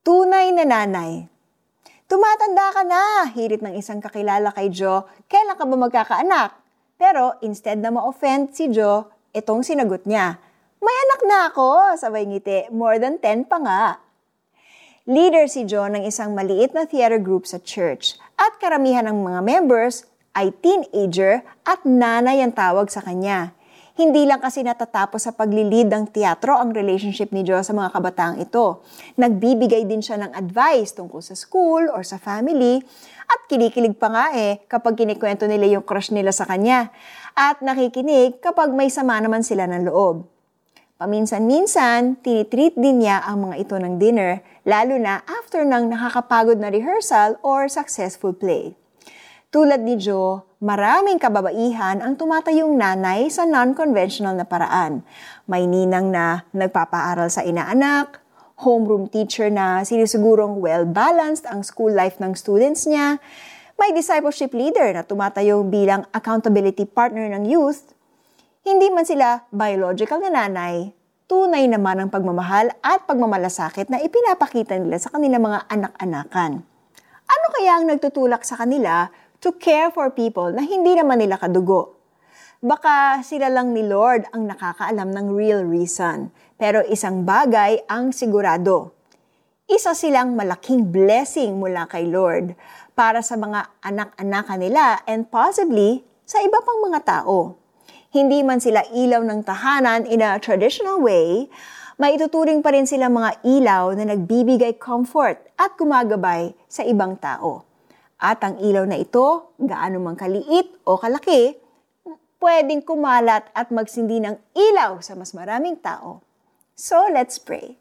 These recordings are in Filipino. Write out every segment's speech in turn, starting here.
Tunay na nanay. Tumatanda ka na, hirit ng isang kakilala kay Joe, kailan ka ba magkakaanak? Pero instead na ma-offend si Joe, itong sinagot niya, May anak na ako, sabay ngiti, more than 10 pa nga. Leader si Joe ng isang maliit na theater group sa church at karamihan ng mga members ay teenager at nanay ang tawag sa kanya. Hindi lang kasi natatapos sa paglilid ng teatro ang relationship ni Joe sa mga kabataang ito. Nagbibigay din siya ng advice tungkol sa school or sa family at kinikilig pa nga eh kapag kinikwento nila yung crush nila sa kanya at nakikinig kapag may sama naman sila ng loob. Paminsan-minsan, tinitreat din niya ang mga ito ng dinner, lalo na after ng nakakapagod na rehearsal or successful play. Tulad ni Joe, maraming kababaihan ang tumatayong nanay sa non-conventional na paraan. May ninang na nagpapaaral sa inaanak, homeroom teacher na sinisigurong well-balanced ang school life ng students niya, may discipleship leader na tumatayong bilang accountability partner ng youth, hindi man sila biological na nanay, tunay naman ang pagmamahal at pagmamalasakit na ipinapakita nila sa kanilang mga anak-anakan. Ano kaya ang nagtutulak sa kanila to care for people na hindi naman nila kadugo. Baka sila lang ni Lord ang nakakaalam ng real reason, pero isang bagay ang sigurado. Isa silang malaking blessing mula kay Lord para sa mga anak-anak nila and possibly sa iba pang mga tao. Hindi man sila ilaw ng tahanan in a traditional way, maituturing pa rin sila mga ilaw na nagbibigay comfort at gumagabay sa ibang tao. At ang ilaw na ito, gaano man kaliit o kalaki, pwedeng kumalat at magsindi ng ilaw sa mas maraming tao. So let's pray.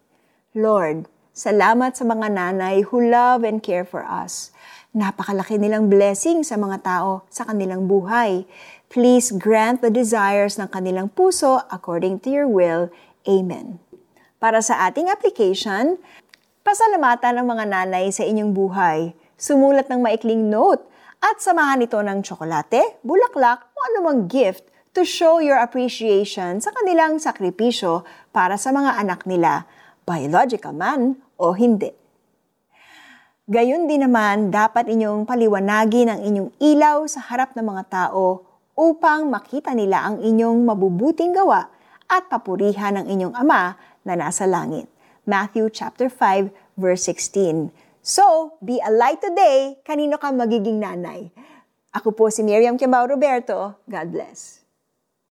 Lord, salamat sa mga nanay who love and care for us. Napakalaki nilang blessing sa mga tao sa kanilang buhay. Please grant the desires ng kanilang puso according to your will. Amen. Para sa ating application, pasalamatan ng mga nanay sa inyong buhay sumulat ng maikling note at samahan ito ng tsokolate, bulaklak o anumang gift to show your appreciation sa kanilang sakripisyo para sa mga anak nila, biological man o hindi. Gayon din naman, dapat inyong paliwanagin ang inyong ilaw sa harap ng mga tao upang makita nila ang inyong mabubuting gawa at papurihan ng inyong Ama na nasa langit. Matthew chapter 5 verse 16. So, be a light today, kanino ka magiging nanay. Ako po si Miriam Kiambao Roberto. God bless.